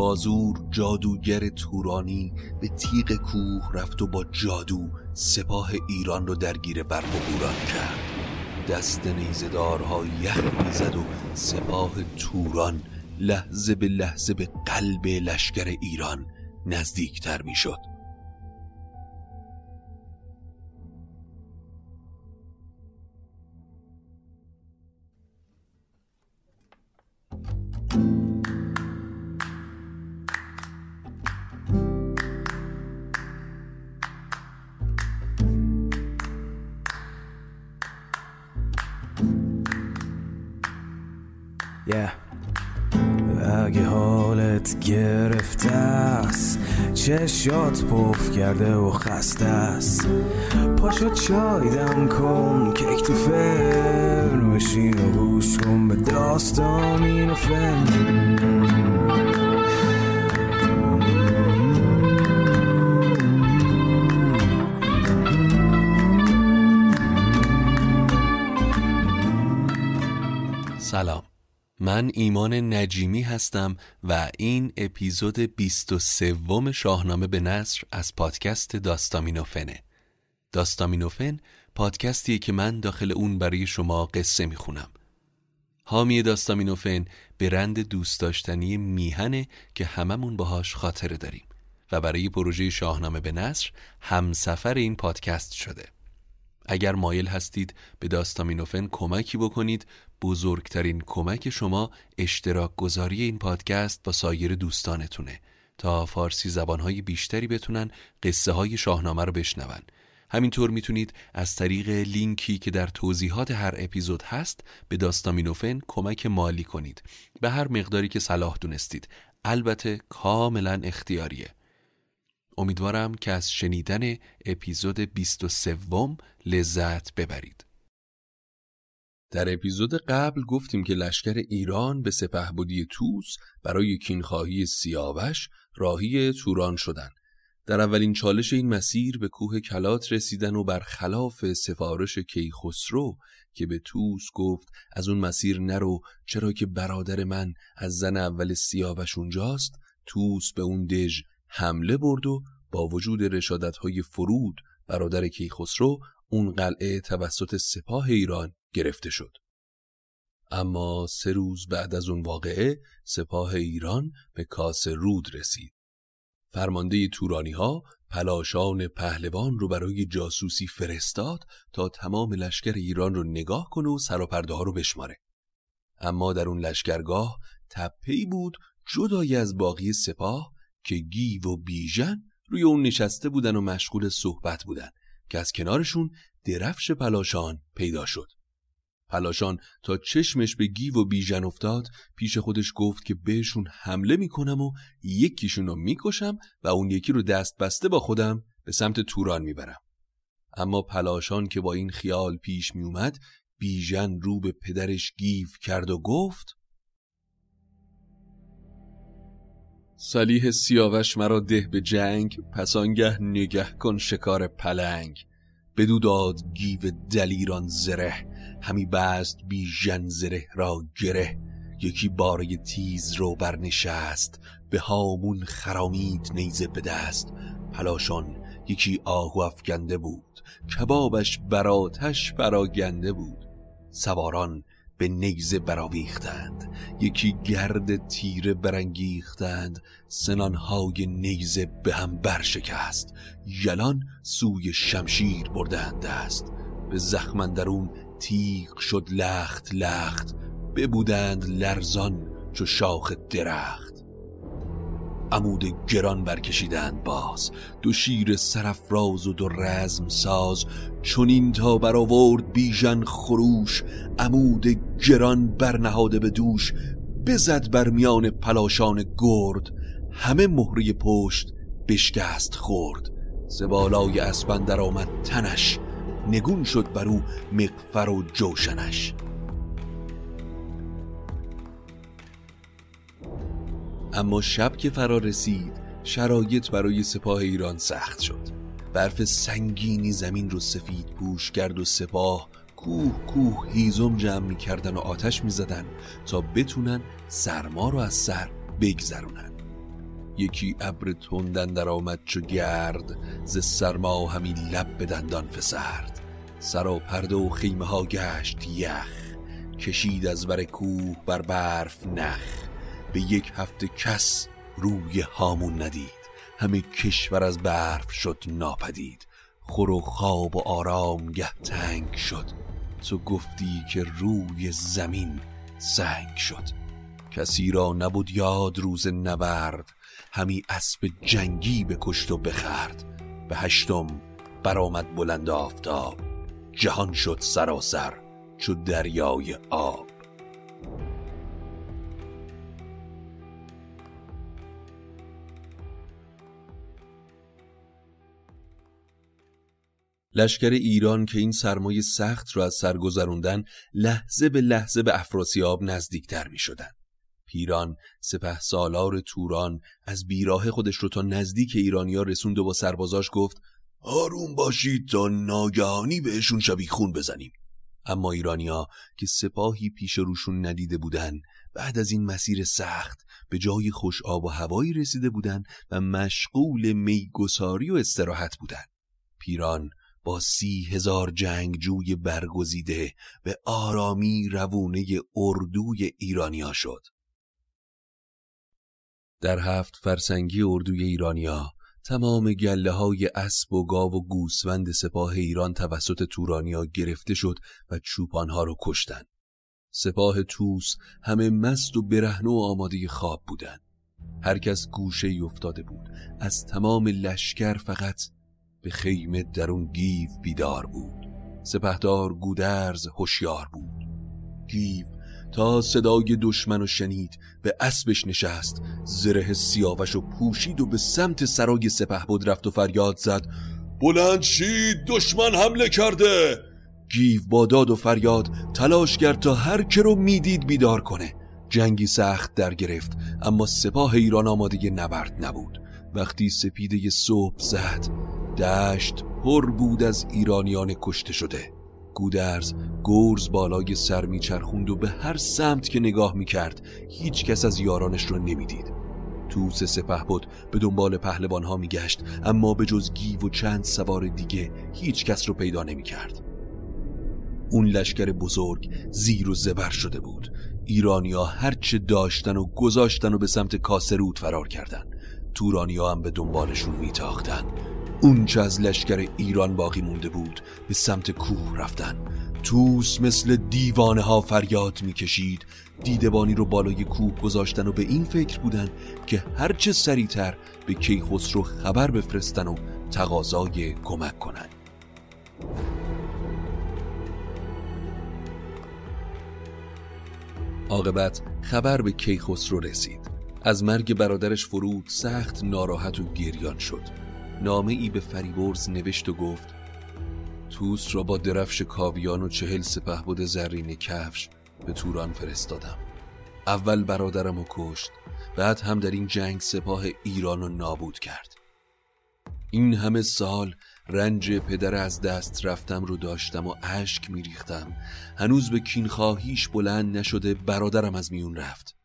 بازور جادوگر تورانی به تیغ کوه رفت و با جادو سپاه ایران رو درگیر برق و کرد. دست نیزدارها یخ می‌زد و سپاه توران لحظه به لحظه به قلب لشکر ایران نزدیکتر می‌شد. Yeah. اگه حالت گرفته است چشات پف کرده و خسته است. پاشو چای دم کن کیک تو فرن بشین و گوش کن به داستان این و من ایمان نجیمی هستم و این اپیزود 23 شاهنامه به نصر از پادکست داستامینوفنه. داستامینوفن پادکستیه که من داخل اون برای شما قصه می‌خونم. حامی داستامینوفن برند دوست داشتنی میهنه که هممون باهاش خاطره داریم و برای پروژه شاهنامه به نصر همسفر این پادکست شده. اگر مایل هستید به داستامینوفن کمکی بکنید بزرگترین کمک شما اشتراک گذاری این پادکست با سایر دوستانتونه. تا فارسی زبانهای بیشتری بتونن قصه های شاهنامه رو بشنون. همینطور می‌تونید از طریق لینکی که در توضیحات هر اپیزود هست به داستامینوفن کمک مالی کنید. به هر مقداری که صلاح دونستید. البته کاملا اختیاریه. امیدوارم که از شنیدن اپیزود 23 لذت ببرید. در اپیزود قبل گفتیم که لشکر ایران به سپهبدی توس برای کینخواهی سیاوش راهی توران شدند. در اولین چالش این مسیر به کوه کلات رسیدن و برخلاف سفارش کیخسرو که به توس گفت از اون مسیر نرو چرا که برادر من از زن اول سیاوش اونجاست توس به اون دژ حمله برد و با وجود رشادت های فرود برادر کیخسرو اون قلعه توسط سپاه ایران گرفته شد. اما سه روز بعد از اون واقعه سپاه ایران به کاس رود رسید. فرمانده تورانی ها پلاشان پهلوان رو برای جاسوسی فرستاد تا تمام لشکر ایران رو نگاه کنه و سراپرده ها رو بشماره. اما در اون لشکرگاه تپهی بود جدای از باقی سپاه که گیو و بیژن روی اون نشسته بودن و مشغول صحبت بودن که از کنارشون درفش پلاشان پیدا شد. پلاشان تا چشمش به گیو و بیژن افتاد پیش خودش گفت که بهشون حمله می‌کنم و یکیشون رو می‌کشم و اون یکی رو دست بسته با خودم به سمت توران می‌برم. اما پلاشان که با این خیال پیش میومد بیژن رو به پدرش گیو کرد و گفت سلیح سیاوش مرا ده به جنگ پس آنگه نگه کن شکار پلنگ. بدو داد گیو دلیران زره همی بست بی جن زره را گره. یکی باره تیز رو برنشست به هامون خرامید نیزه به دست. پلاشان یکی آهو افکنده بود کبابش براتش براگنده بود. سواران به نیزه براویختند یکی گرد تیره برانگیختند. سنانهای نیزه به هم برشکست. یلان سوی شمشیر بردند است به زخمندرون تیغ شد لخت لخت. ببودند لرزان چو شاخ درخت. عمود گران برکشیدند باز. دو شیر سرفراز و دو رزم ساز. چونین تا برآورد بیژن خروش. عمود گران برنهاده به دوش. بزد بر میان پلاشان گرد. همه مهری پشت بشکست خورد زبالای اسبندر آمد تنش. نگون شد بر او مقفر و جوشنش. اما شب که فرا رسید شرایط برای سپاه ایران سخت شد. برف سنگینی زمین رو سفید پوش کرد و سپاه کوه کوه هیزم جمع می کردن و آتش می زدن تا بتونن سرما رو از سر بگذرونن. یکی ابر تندن در آمد چو گرد ز سرما همین لب به دندان فسرد. سر و پرده و خیمه ها گشت یخ کشید از بر کوه بر برف نخ. به یک هفته کس روی هامون ندید. همه کشور از برف شد ناپدید. خور و خواب و آرام گه تنگ شد. تو گفتی که روی زمین سنگ شد. کسی را نبود یاد روز نبرد. همی اسب جنگی به کشت و بخرد. به هشتم برآمد بلند آفتاب. جهان شد سراسر چو دریای آب. لشکر ایران که این سرمایه سخت را از سر گذروندن لحظه به لحظه به افراسیاب نزدیکتر می شدن. پیران سپه سالار توران از بیراه خودش رو تا نزدیک ایرانیا رسوند و با سربازاش گفت آروم باشید تا ناگهانی بهشون شبی خون بزنیم اما ایرانیا که سپاهی پیش روشون ندیده بودن بعد از این مسیر سخت به جای خوش آب و هوایی رسیده بودن و مشغول میگساری و استراحت بودن پیران با سی هزار جنگجوی برگزیده به آرامی روونه اردوی ایرانیا شد. در هفت فرسنگی اردوی ایرانیا تمام گله های اسب و گاو و گوسفند سپاه ایران توسط تورانیا گرفته شد و چوپانها رو کشتن سپاه توس همه مست و برهنه و آماده خواب بودند. هر کس گوشه ای افتاده بود. از تمام لشکر فقط به خیمه درون گیو بیدار بود. سپهدار گودرز هوشیار بود. گیو تا صدای دشمن و شنید به اسبش نشست زره سیاوش و پوشید و به سمت سرای سپه بود رفت و فریاد زد بلند شید دشمن حمله کرده! گیو با داد و فریاد تلاش کرد تا هر که رو می‌دید بیدار کنه. جنگی سخت در گرفت اما سپاه ایران آماده نبرد نبود. وقتی سپیده صبح زد دشت پر بود از ایرانیان کشته شده. گودرز گرز بالای سر میچرخوند و به هر سمت که نگاه می‌کرد هیچ کس از یارانش رو نمی‌دید. توس سپه بود به دنبال پهلوان ها میگشت اما به جز گیو و چند سوار دیگه هیچ کس رو پیدا نمی‌کرد. اون لشکر بزرگ زیر و زبر شده بود. ایرانیا هرچه داشتن و گذاشتن و به سمت کاسرود فرار کردن تورانیا هم به دنبالشون میتاختن اونچه از لشکر ایران باقی مونده بود به سمت کوه رفتن. توس مثل دیوانه ها فریاد می‌کشید. دیدبانی رو بالای کوه گذاشتن و به این فکر بودن که هرچه سریعتر به کیخسرو خبر بفرستن و تقاضای کمک کنن. عاقبت خبر به کیخسرو رسید. از مرگ برادرش فرود سخت ناراحت و گریان شد. نامه ای به فریبرز نوشت و گفت توس را با درفش کاویان و چهل سپه بود زرین کفش به توران فرستادم. اول برادرم و کشت بعد هم در این جنگ سپاه ایران رو نابود کرد. این همه سال رنج پدر از دست رفتم رو داشتم و اشک میریختم. هنوز به کینخواهیش بلند نشده برادرم از میون رفت.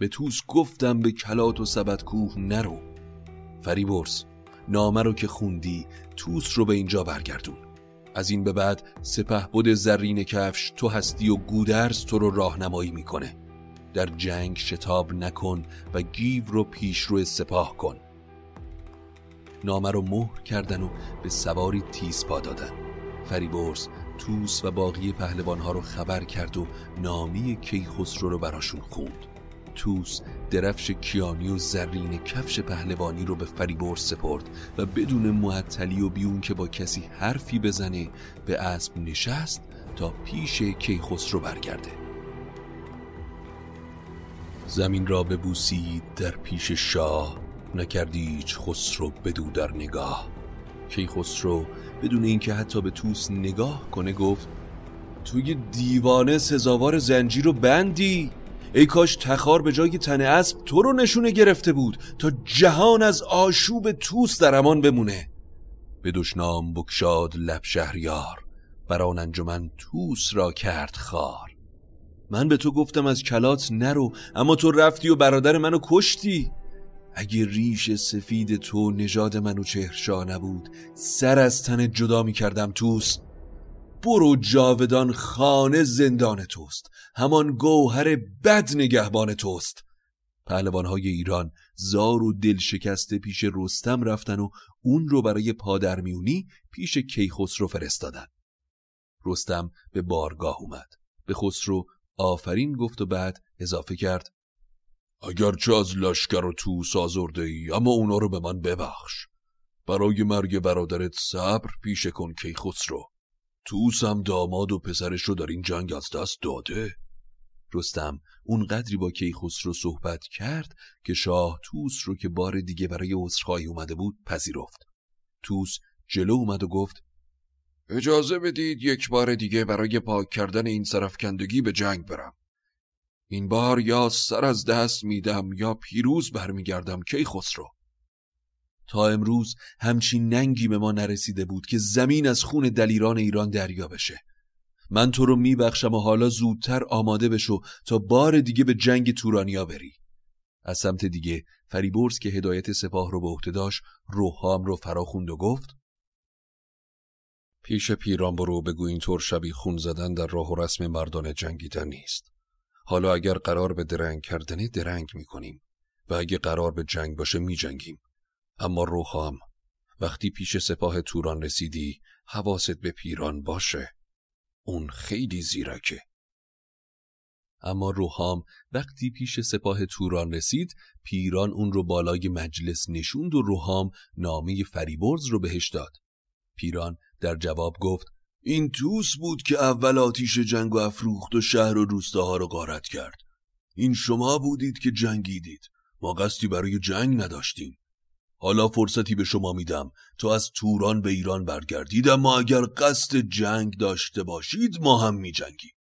به توس گفتم به کلات و سبت کوه نرو. فریبرز نامه رو که خوندی توس رو به اینجا برگردون. از این به بعد سپه بود زرین کفش تو هستی و گودرز تو رو راهنمایی می‌کنه. در جنگ شتاب نکن و گیو رو پیش روی سپاه کن. نامه رو مهر کردن و به سواری تیز پا دادن. فریبرز توس و باقی پهلوانها رو خبر کرد و نامی کیخسرو رو براشون خوند. توس درفش کیانی و زرین کفش پهلوانی رو به فریبرز سپرد و بدون معطلی و بیون که با کسی حرفی بزنه به اسب نشست تا پیش کیخسرو برگرده. زمین را ببوسید در پیش شاه نکردی هیچ خسرو بدو در نگاه. کیخسرو بدون اینکه حتی به توس نگاه کنه گفت توی دیوانه سزاوار زنجیر رو بندی. ای کاش تخار به جای تن اسب تو رو نشونه گرفته بود تا جهان از آشوب توس در امان بمونه. به دشنام بکشاد لب شهریار بر آن انجمن توس را کرد خار. من به تو گفتم از کلات نرو اما تو رفتی و برادر منو کشتی. اگه ریش سفید تو نژاد منو چهرشا نبود سر از تن جدا می کردم توس. برو جاودان خانه زندان توست. همان گوهر بد نگهبان توست. پهلوانهای ایران زار و دل شکسته پیش رستم رفتن و اون رو برای پادرمیونی پیش کیخسرو فرستادن. رستم به بارگاه اومد. به خسرو آفرین گفت و بعد اضافه کرد. اگرچه از لشکر و تو سازرده ای اما اونا رو به من ببخش. برای مرگ برادرت صبر پیشه کن کیخسرو. توس هم داماد و پسرش رو در این جنگ از دست داده؟ رستم اون قدری با کیخسرو صحبت کرد که شاه توس رو که بار دیگه برای عذرخواهی اومده بود پذیرفت. توس جلو اومد و گفت اجازه بدید یک بار دیگه برای پاک کردن این سرفکندگی به جنگ برم. این بار یا سر از دست میدم یا پیروز برمیگردم کی خسرو تا امروز همچین ننگی به ما نرسیده بود که زمین از خون دلیران ایران دریا بشه. من تو رو میبخشم و حالا زودتر آماده بشو تا بار دیگه به جنگ تورانیا بری. از سمت دیگه فریبرز که هدایت سپاه رو به عهده داشت روحام رو فراخوند و گفت پیش پیران برو بگو اینطور شبی خون زدن در راه و رسم مردان جنگیدن نیست. حالا اگر قرار به درنگ کردنه درنگ می‌کنیم و اگه قرار به جنگ باشه میجنگیم. اما روحام وقتی پیش سپاه توران رسیدی حواست به پیران باشه. اون خیلی زیرکه. اما روحام وقتی پیش سپاه توران رسید پیران اون رو بالای مجلس نشوند و روحام نامه فریبرز رو بهش داد. پیران در جواب گفت این توس بود که اول آتیش جنگ و افروخت و شهر و روستاها رو غارت کرد. این شما بودید که جنگیدید. ما قصدی برای جنگ نداشتیم. حالا فرصتی به شما میدم تا از توران به ایران برگردید اما اگر قصد جنگ داشته باشید ما هم می جنگیم.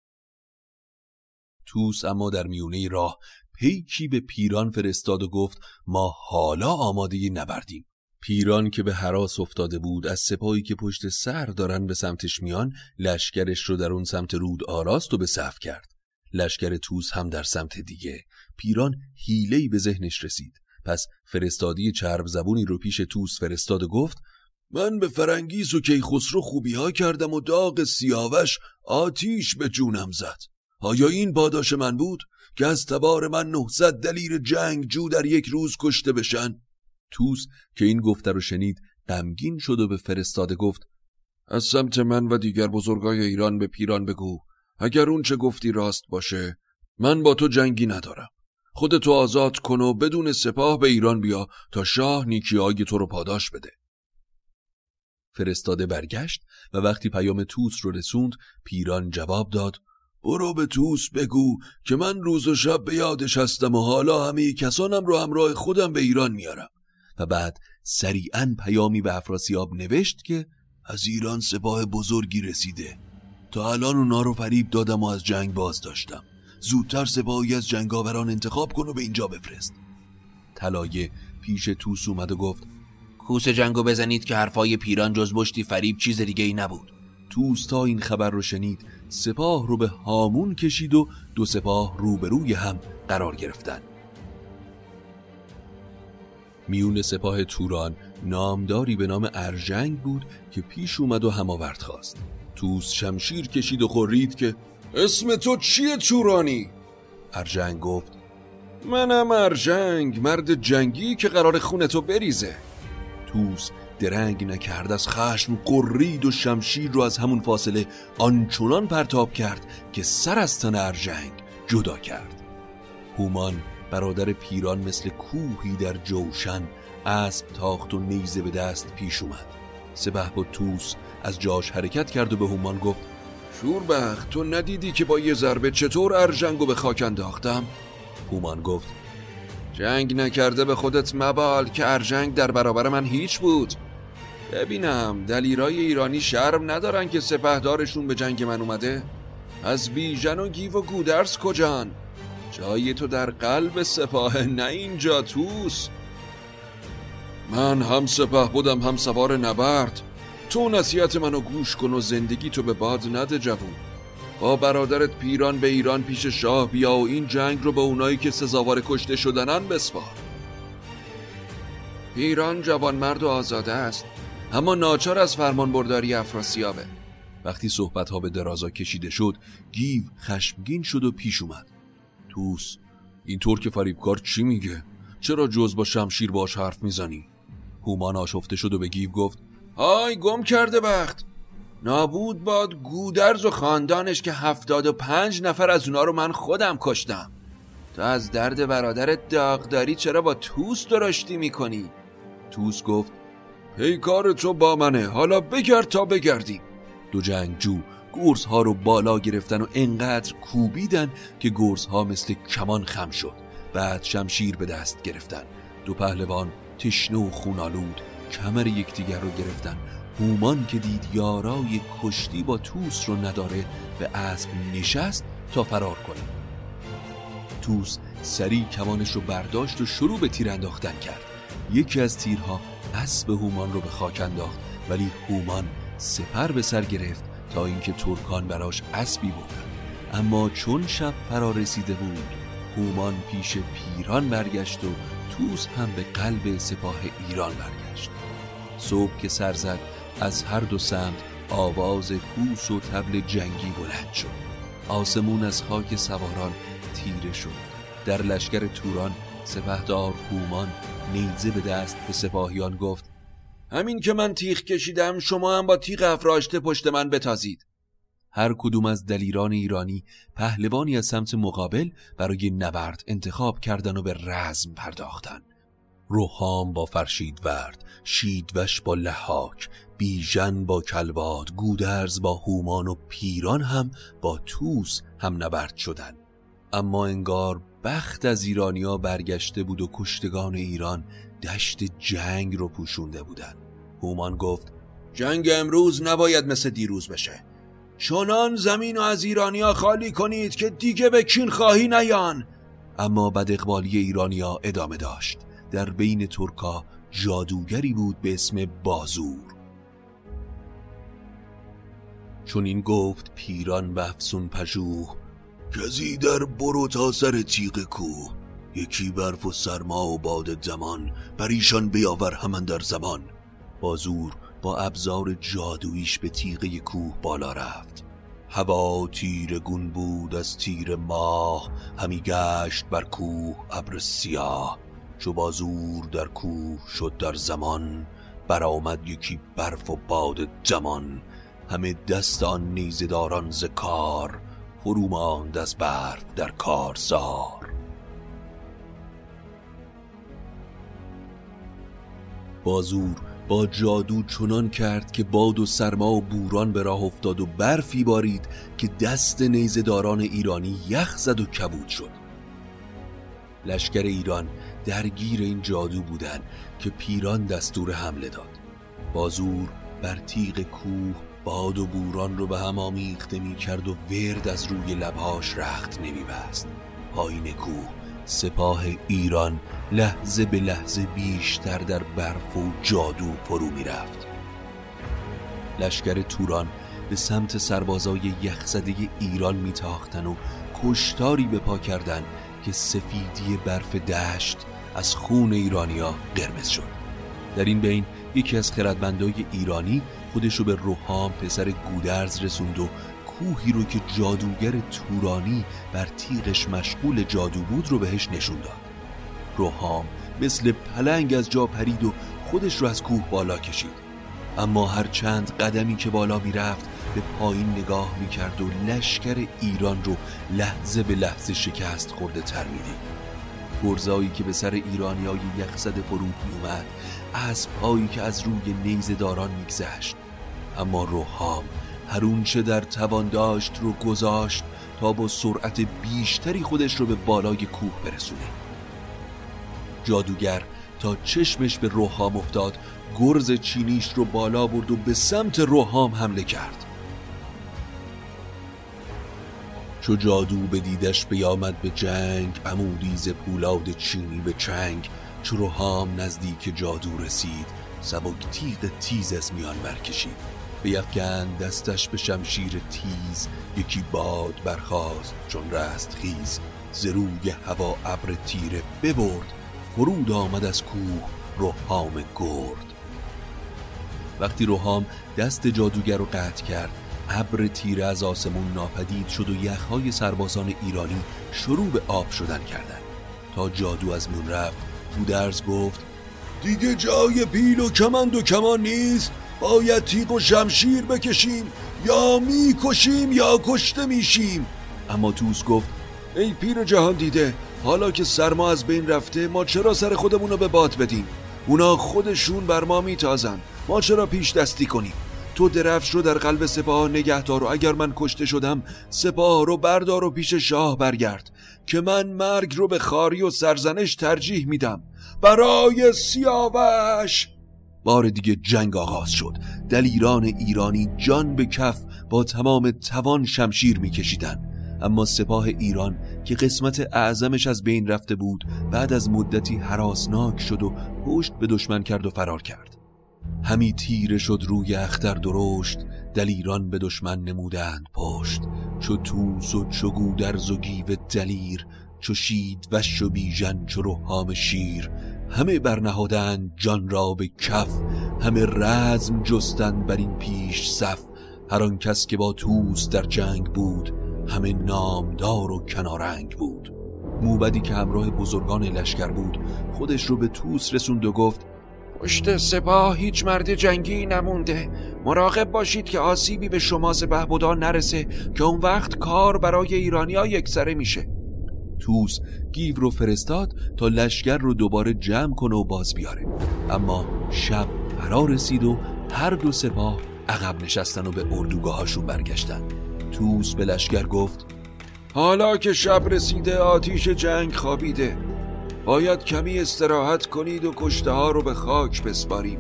توس اما در میونه راه پیکی به پیران فرستاد و گفت ما حالا آماده نبردیم. پیران که به حراس افتاده بود از سپاهی که پشت سر دارن به سمتش میان لشکرش رو در اون سمت رود آراست و به صف کرد. لشکر توس هم در سمت دیگه. پیران هیلهی به ذهنش رسید. پس فرستادی چرب زبونی رو پیش توس فرستاد و گفت من به فرنگیز و کیخسرو خوبی ها کردم و داغ سیاوش آتیش به جونم زد. آیا این پاداش من بود که از تبار من نهصد دلیر جنگ جو در یک روز کشته بشن؟ توس که این گفته رو شنید غمگین شد و به فرستاده گفت از سمت من و دیگر بزرگای ایران به پیران بگو اگر اون چه گفتی راست باشه من با تو جنگی ندارم. خودتو آزاد کن و بدون سپاه به ایران بیا تا شاه نیکی تو رو پاداش بده. فرستاده برگشت و وقتی پیام توس رو رسوند پیران جواب داد برو به توس بگو که من روز و شب به یادش هستم و حالا همه کسانم رو همراه خودم به ایران میارم. و بعد سریعا پیامی به افراسیاب نوشت که از ایران سپاه بزرگی رسیده. تا الان اونا رو فریب دادم و از جنگ باز داشتم زودتر سپاهی از جنگاوران انتخاب کن و به اینجا بفرست. طلایه پیش توس اومد و گفت کوس جنگو بزنید که حرفای پیران جز بشتی فریب چیز دیگه ای نبود. توس تا این خبر رو شنید سپاه رو به هامون کشید و دو سپاه روبروی هم قرار گرفتن. میون سپاه توران نامداری به نام ارژنگ بود که پیش اومد و هماورد خواست. توس شمشیر کشید و خورید که اسم تو چیه تورانی؟ ارژنگ گفت منم ارژنگ مرد جنگی که قرار خونتو بریزه. توس درنگ نکرد از خشم قرید و شمشیر رو از همون فاصله آنچنان پرتاب کرد که سر از تن ارژنگ جدا کرد. هومان برادر پیران مثل کوهی در جوشن اسب تاخت و نیزه به دست پیش اومد. سبه با توس از جاش حرکت کرد و به هومان گفت شوربخت تو ندیدی که با یه ضربه چطور ارژنگو به خاک انداختم؟ هومان گفت جنگ نکرده به خودت مبال که ارژنگ در برابر من هیچ بود. ببینم دلیرای ایرانی شرم ندارن که سپهدارشون به جنگ من اومده؟ از بیژن و گیو و گودرس کجان؟ جای تو در قلب سپاه نه اینجا توس. من هم سپه بودم هم سوار نبرد. تو نصیحت منو گوش کن و زندگی تو به باد نده جوون با برادرت پیران به ایران پیش شاه بیا و این جنگ رو به اونایی که سزاوار کشته شدنن بسپار پیران جوان مرد و آزاده است اما ناچار از فرمان برداری افراسیابه وقتی صحبت ها به درازا کشیده شد گیو خشمگین شد و پیش اومد توس اینطور که فریبکار چی میگه؟ چرا جز با شمشیر باش حرف می‌زنی؟ هومان آشفته شد و به گیو گفت های گم کرده بخت. نابود باد گودرز و خاندانش که هفتاد و پنج نفر از اونا رو من خودم کشتم. تو از درد برادرت داغداری چرا با توس درشتی می‌کنی؟ توس گفت پیکار تو با منه. حالا بگرد تا بگردیم. دو جنگجو گرز ها رو بالا گرفتن و انقدر کوبیدن که گرز ها مثل کمان خم شد. بعد شمشیر به دست گرفتن. دو پهلوان تشنه و خونالود کمر یکدیگر رو گرفتن. هومان که دید یارای کشتی با توس رو نداره به اسب نشست تا فرار کنه. توس سریع کمانش رو برداشت و شروع به تیر انداختن کرد. یکی از تیرها اسب هومان رو به خاک انداخت ولی هومان سپر به سر گرفت تا اینکه ترکان براش اسبی بودن اما چون شب فرا رسیده بود هومان پیش پیران برگشت و توس هم به قلب سپاه ایران برگشت. صبح که سر زد از هر دو سمت آواز کوس و تبل جنگی بلند شد. آسمون از خاک سواران تیره شد. در لشکر توران سپهدار هومان نیزه به دست به سپاهیان گفت همین که من تیغ کشیدم شما هم با تیغ افراشته پشت من بتازید. هر کدوم از دلیران ایرانی پهلوانی از سمت مقابل برای نبرد انتخاب کردن و به رزم پرداختن. روحام با فرشید ورد شیدوش با لحاک بیژن با کلباد گودرز با هومان و پیران هم با توس هم نبرد شدن. اما انگار بخت از ایرانیا برگشته بود و کشتگان ایران دشت جنگ رو پوشونده بودن. هومان گفت جنگ امروز نباید مثل دیروز بشه. چنان زمین و از ایرانیا خالی کنید که دیگه به کین خواهی نیان. اما بد اقبالی ایرانیا ادامه داشت. در بین ترکا جادوگری بود به اسم بازور. چون این گفت پیران به افسون پژوه کزی در برو تا سر تیغ کوه. یکی برف و سرما و باد زمان بر ایشان بیاور همان در زمان. بازور با ابزار جادویش به تیغه کوه بالا رفت. هوا تیر گون بود از تیر ماه همی گشت بر کوه ابر سیاه. چو بازور در کوه شد در زمان برآمد یکی برف و باد جمان. همه دست آن نیزداران ز کار فرو ماند از برف در کارزار. بازور با جادو چنان کرد که باد و سرما و بوران به راه افتاد و برفی بارید که دست نیزداران ایرانی یخ زد و کبود شد. لشکر ایران درگیر این جادو بودن که پیران دستور حمله داد. بازور بر تیغ کوه باد و بوران رو به هم آمیخته می کرد و ورد از روی لبهاش رخت نمی بست پایین کوه سپاه ایران لحظه به لحظه بیشتر در برف و جادو فرو می رفت لشکر توران به سمت سربازای یخزده ایران میتاختن و کشتاری به پا کردن که سفیدی برف دشت از خون ایرانیا قرمز شد. در این بین یکی از خردمندای ایرانی خودش رو به روحام پسر گودرز رسوند و کوهی رو که جادوگر تورانی بر تیغش مشغول جادو بود رو بهش نشون داد. روحام مثل پلنگ از جا پرید و خودش رو از کوه بالا کشید. اما هر چند قدمی که بالا می‌رفت به پایین نگاه می‌کرد و لشکر ایران رو لحظه به لحظه شکست خورده تر می‌دید. گرزایی که به سر ایرانیای یخزد فرود از پایی که از روی نیز داران میگذشت. اما روحام هر چه در توان داشت رو گذاشت تا با سرعت بیشتری خودش رو به بالای کوه برسونه. جادوگر تا چشمش به روحام افتاد گرز چینیش رو بالا برد و به سمت روحام حمله کرد. چو جادو به دیدش بیامد به جنگ عمودیز پولاد چینی به چنگ. چو روحام نزدیک جادو رسید سبک تیغ تیز از میان برکشید. بیفکن دستش به شمشیر تیز یکی باد برخاست چون رست خیز. زروی هوا ابر تیره ببرد فرود آمد از کوه روحام گرد. وقتی روحام دست جادوگر رو قطع کرد ابر تیره از آسمون ناپدید شد و یخهای سربازان ایرانی شروع به آب شدن کردند. تا جادو از میون رفت بودرز گفت دیگه جای پیل و کمند و کمان نیست. باید تیغ و شمشیر بکشیم یا می‌کشیم یا کشته میشیم. اما توس گفت ای پیر جهان دیده حالا که سرما از بین رفته ما چرا سر خودمون رو به باد بدیم؟ اونا خودشون بر ما میتازن. ما چرا پیش دستی کنیم؟ تو درفش رو در قلب سپاه نگهدار و اگر من کشته شدم سپاه رو بردار و پیش شاه برگرد که من مرگ رو به خاری و سرزنش ترجیح میدم. برای سیاوش! بار دیگه جنگ آغاز شد. دلیران ایرانی جان به کف با تمام توان شمشیر میکشیدن اما سپاه ایران که قسمت اعظمش از بین رفته بود بعد از مدتی حراسناک شد و پشت به دشمن کرد و فرار کرد. همی تیره شد روی اختر درشت دلیران به دشمن نمودند پشت. چو توس و چو گودرز و گیو دلیر چو شید و شو بیژن چو روحام شیر. همه برنهادند جان را به کف همه رزم جستند بر این پیش صف. هر آن کس که با توس در جنگ بود همه نامدار و کنارنگ بود. موبدی که همراه بزرگان لشکر بود خودش رو به توس رسوند و گفت پشت سپاه هیچ مرد جنگی نمونده. مراقب باشید که آسیبی به شما سپه نرسه که اون وقت کار برای ایرانیا یکسره میشه. توس گیو رو فرستاد تا لشکر رو دوباره جمع کنه و باز بیاره. اما شب فرا رسید و هر دو سپاه عقب نشستن و به اردوگاهاشون برگشتن. توس به لشکر گفت حالا که شب رسیده آتیش جنگ خوابیده. باید کمی استراحت کنید و کشته ها رو به خاک بسپاریم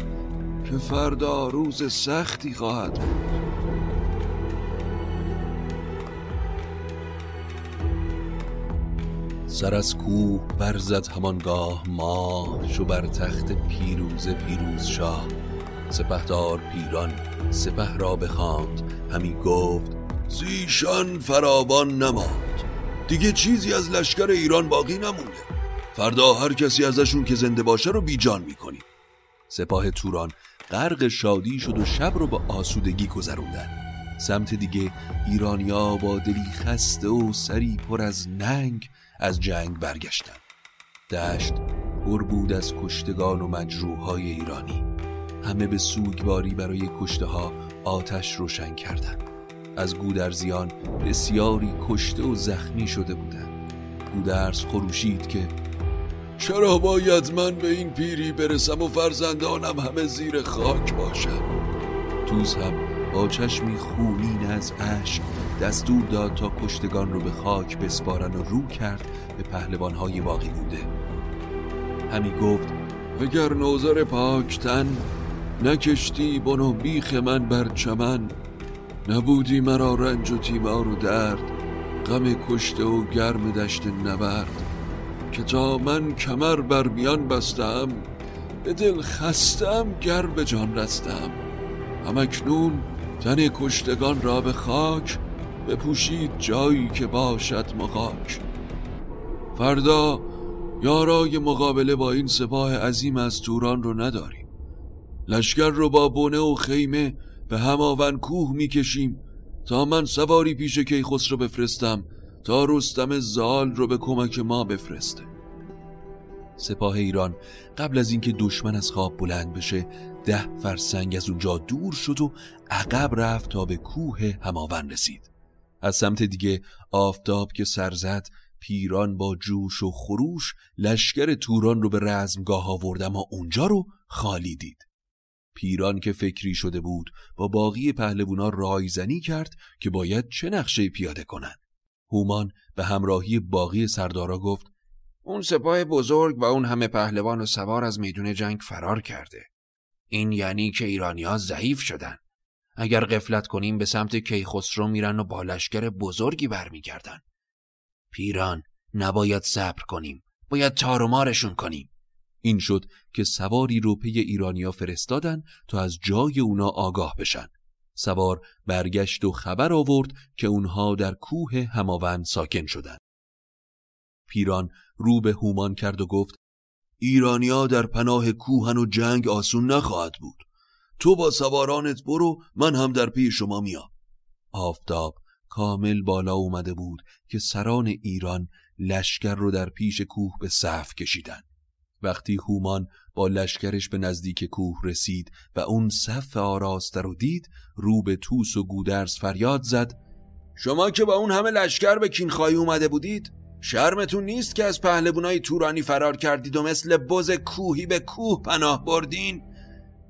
که فردا روز سختی خواهد بود. سر از کوه برزد همانگاه ما شو بر تخت پیروز پیروز شاه. سپهدار پیران سپه را بخواند همی گفت زیشان فراوان نماند دیگه چیزی از لشکر ایران باقی نمونده. فردا هر کسی ازشون که زنده باشه رو بیجان می‌کنیم. سپاه توران غرق شادی شد و شب رو با آسودگی گذروندن. سمت دیگه ایرانیا با دلی خسته و سری پر از ننگ از جنگ برگشتن دشت پر بود از کشتگان و مجروحهای ایرانی. همه به سوگواری برای کشته ها آتش روشن کردند. از گودرزیان بسیاری کشته و زخمی شده بودند. گودرز خروشید که چرا باید من به این پیری برسم و فرزندانم همه زیر خاک باشم؟ توز هم با چشمی خونین از اشک دستور داد تا کشتگان رو به خاک بسپارن و رو کرد به پهلوانهای باقی بوده همی گفت اگر نوزر پاکتن نکشتی بن بیخ من بر چمن نبودی مرا رنج و تیمار و درد غم کشته و گرم دشت نبرد که تا من کمر بر میان بستم به دل خستم گر به جان رستم. همکنون تن کشتگان را به خاک بپوشید جایی که باشد مخاک فردا یارای مقابله با این سپاه عظیم از توران رو نداریم. لشکر رو با بونه و خیمه به هماون کوه می‌کشیم تا من سواری پیش کیخسرو بفرستم تا رستم زال رو به کمک ما بفرسته. سپاه ایران قبل از اینکه دشمن از خواب بلند بشه ده فرسنگ از اونجا دور شد و عقب رفت تا به کوه هماون رسید. از سمت دیگه آفتاب که سر زد پیران با جوش و خروش لشکر توران رو به رزمگاه آورد اما اونجا رو خالی دید. پیران که فکری شده بود با باقی پهلوونا رایزنی کرد که باید چه نقشه پیاده کنن هومان به همراهی باقی سردارا گفت اون سپاه بزرگ با اون همه پهلوان و سوار از میدون جنگ فرار کرده. این یعنی که ایرانیا ضعیف شدن. اگر قفلت کنیم به سمت کیخسرو میرن و با لشکر بزرگی برمیگردن. پیران نباید صبر کنیم. باید تارومارشون کنیم. این شد که سواری رو پی ایرانیا فرستادن تا از جای اونا آگاه بشن. سوار برگشت و خبر آورد که اونها در کوه هماوند ساکن شدن. پیران رو به هومان کرد و گفت ایرانیا در پناه کوهن و جنگ آسون نخواهد بود. تو با سوارانت برو من هم در پی شما میام. آفتاب کامل بالا اومده بود که سران ایران لشکر رو در پیش کوه به صف کشیدن. وقتی هومان با لشکرش به نزدیک کوه رسید و اون صف آراسته رو دید رو به توس و گودرز فریاد زد. شما که با اون همه لشکر به کینخواهی اومده بودید شرمتون نیست که از پهلوانای تورانی فرار کردید و مثل بز کوهی به کوه پناه بردین؟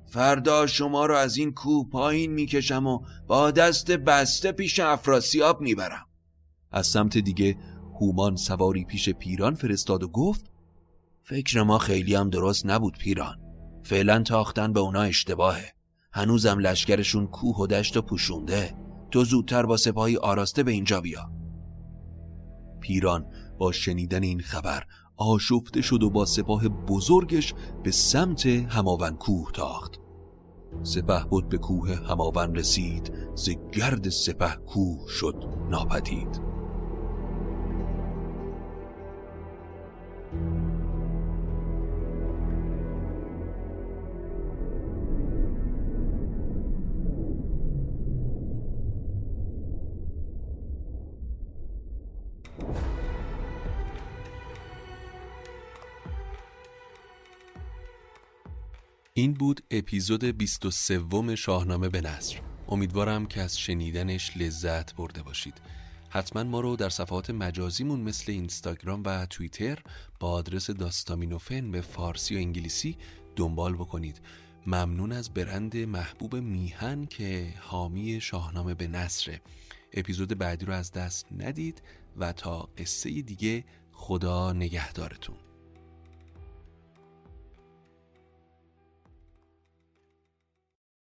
فردا شما رو از این کوه پایین می‌کشم و با دست بسته پیش افراسیاب می‌برم. از سمت دیگه هومان سواری پیش پیران فرستاد و گفت فکر ما خیلی هم درست نبود پیران. فعلا تاختن به اونا اشتباهه. هنوزم لشکرشون کوه و دشت و پوشونده. تو زودتر با سپاهی آراسته به اینجا بیا. پیران با شنیدن این خبر آشفته شد و با سپاه بزرگش به سمت هماون کوه تاخت. سپه بود به کوه هماون رسید ز گرد سپه کوه شد ناپدید. این بود اپیزود 23 شاهنامه به نصر امیدوارم که از شنیدنش لذت برده باشید. حتما ما رو در صفحات مجازیمون مثل اینستاگرام و توییتر با آدرس داستامینوفن به فارسی و انگلیسی دنبال بکنید. ممنون از برند محبوب میهن که حامی شاهنامه به نصره اپیزود بعدی رو از دست ندید و تا قصه دیگه خدا نگهدارتون.